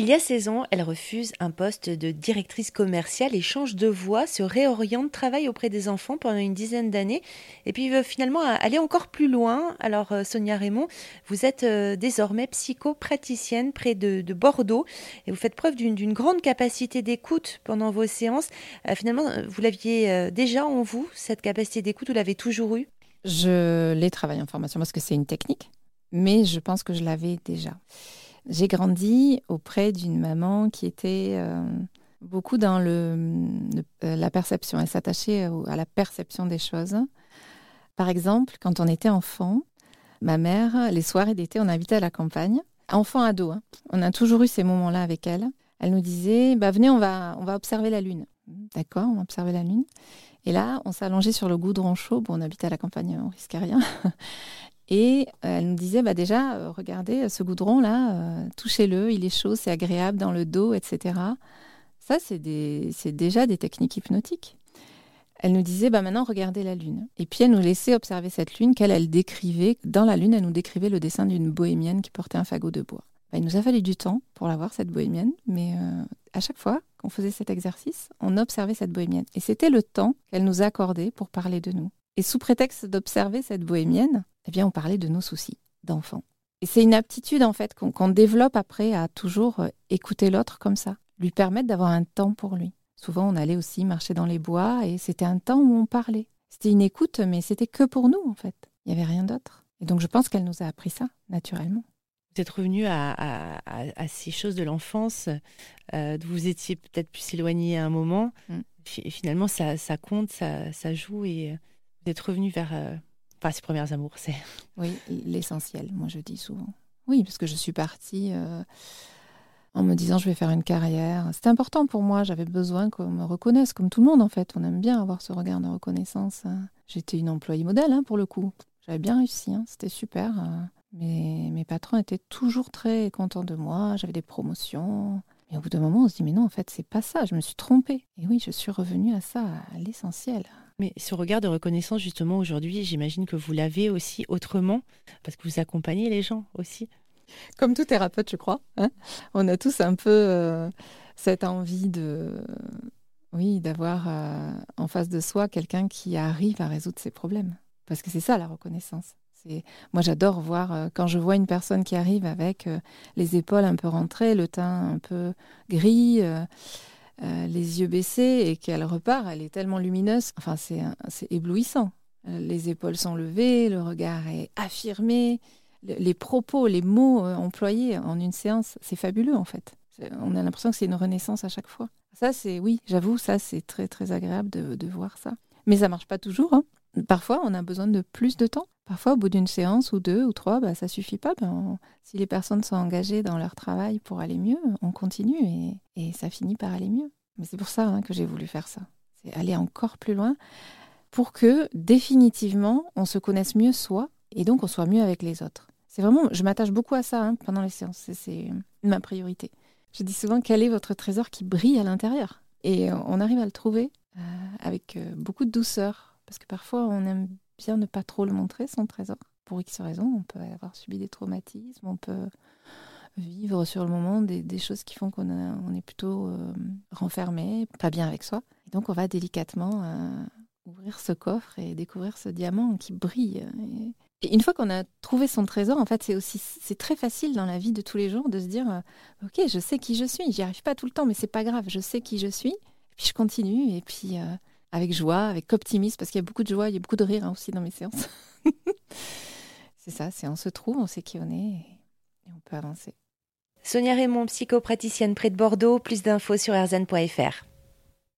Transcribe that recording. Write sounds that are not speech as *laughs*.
Il y a 16 ans, elle refuse un poste de directrice commerciale et change de voie, se réoriente, travaille auprès des enfants pendant une dizaine d'années et puis veut finalement aller encore plus loin. Alors euh, Sonia Raymond, vous êtes euh, désormais psychopraticienne près de, Bordeaux et vous faites preuve d'une grande capacité d'écoute pendant vos séances. Euh, finalement, vous l'aviez déjà en vous, cette capacité d'écoute, vous l'avez toujours eue? Je l'ai travaillé en formation parce que c'est une technique, mais je pense que je l'avais déjà. J'ai grandi auprès d'une maman qui était euh, beaucoup dans le, euh, la perception. Elle s'attachait à la perception des choses. Par exemple, quand on était enfant, ma mère, les soirées d'été, on habitait à la campagne. Enfant ado, hein. on a toujours eu ces moments-là avec elle. Elle nous disait bah, Venez, on va, on va observer la lune. D'accord, on va observer la lune. Et là, on s'allongeait sur le goudron chaud. Bon, on habitait à la campagne, on risquait rien. Et euh, elle nous disait, bah déjà, euh, regardez ce goudron-là, euh, touchez-le, il est chaud, c'est agréable dans le dos, etc. Ça, c'est déjà des techniques hypnotiques. Elle nous disait, bah maintenant, regardez la Lune. Et puis, elle nous laissait observer cette Lune qu'elle, elle décrivait. Dans la Lune, elle nous décrivait le dessin d'une bohémienne qui portait un fagot de bois. Bah, il nous a fallu du temps pour la voir, cette bohémienne, mais à chaque fois qu'on faisait cet exercice, on observait cette bohémienne. Et c'était le temps qu'elle nous accordait pour parler de nous. Et sous prétexte d'observer cette bohémienne, eh bien, on parlait de nos soucis d'enfants. Et c'est une aptitude, en fait, qu'on développe après à toujours euh, écouter l'autre comme ça, lui permettre d'avoir un temps pour lui. Souvent, on allait aussi marcher dans les bois et c'était un temps où on parlait. C'était une écoute, mais c'était que pour nous, en fait. Il n'y avait rien d'autre. Et donc, je pense qu'elle nous a appris ça, naturellement. Vous êtes revenu à, ces choses de l'enfance, euh, vous étiez peut-être plus éloigné à un moment. Mm. Finalement, ça, compte, ça, joue et vous êtes revenu vers, Enfin, ses premières amours, c'est. *laughs* Oui, l'essentiel, moi je dis souvent. Oui, parce que je suis partie euh, en me disant je vais faire une carrière. C'était important pour moi, j'avais besoin qu'on me reconnaisse, comme tout le monde en fait. On aime bien avoir ce regard de reconnaissance. J'étais une employée modèle hein, pour le coup. J'avais bien réussi, hein, c'était super. Euh. Mais mes patrons étaient toujours très contents de moi, j'avais des promotions. Et au bout d'un moment, on se dit mais non, en fait, c'est pas ça, je me suis trompée. Et oui, je suis revenue à ça, à l'essentiel. Mais ce regard de reconnaissance, justement, aujourd'hui, j'imagine que vous l'avez aussi autrement, parce que vous accompagnez les gens aussi. Comme tout thérapeute, je crois. Hein. on a tous un peu euh, cette envie de, oui, d'avoir euh, en face de soi quelqu'un qui arrive à résoudre ses problèmes. Parce que c'est ça la reconnaissance. Moi j'adore voir euh, quand je vois une personne qui arrive avec les épaules un peu rentrées, le teint un peu gris, euh, les yeux baissés et qu'elle repart, elle est tellement lumineuse. Enfin, c'est éblouissant. Euh, les épaules sont levées, le regard est affirmé, les propos, les mots euh, employés en une séance, c'est fabuleux en fait. On a l'impression que c'est une renaissance à chaque fois. Ça, c'est oui, j'avoue, ça c'est très très agréable de, voir ça. Mais ça marche pas toujours. Hein. Parfois, on a besoin de plus de temps. Parfois, au bout d'une séance ou deux ou trois, bah, ça suffit pas. Ben, si les personnes sont engagées dans leur travail pour aller mieux, on continue et, ça finit par aller mieux. Mais c'est pour ça hein, que j'ai voulu faire ça. C'est aller encore plus loin pour que définitivement on se connaisse mieux soi et donc on soit mieux avec les autres. C'est vraiment, je m'attache beaucoup à ça hein, pendant les séances. C'est ma priorité. Je dis souvent quel est votre trésor qui brille à l'intérieur? Et on arrive à le trouver euh, avec euh, beaucoup de douceur parce que parfois, on aime bien ne pas trop le montrer, son trésor. Pour X raisons, on peut avoir subi des traumatismes, on peut vivre sur le moment des, choses qui font qu'on on est plutôt euh, renfermé, pas bien avec soi. Donc, on va délicatement euh, ouvrir ce coffre et découvrir ce diamant qui brille. Une fois qu'on a trouvé son trésor, en fait, c'est aussi c'est très facile dans la vie de tous les jours de se dire, euh, ok, je sais qui je suis. J'y arrive pas tout le temps, mais c'est pas grave. Je sais qui je suis. Puis je continue. Et puis avec joie, avec optimisme, parce qu'il y a beaucoup de joie, il y a beaucoup de rire hein, aussi dans mes séances. *laughs* c'est ça, c'est on se trouve, on sait qui on est et on peut avancer. Sonia Raymond, psychopraticienne près de Bordeaux, plus d'infos sur rzn.fr.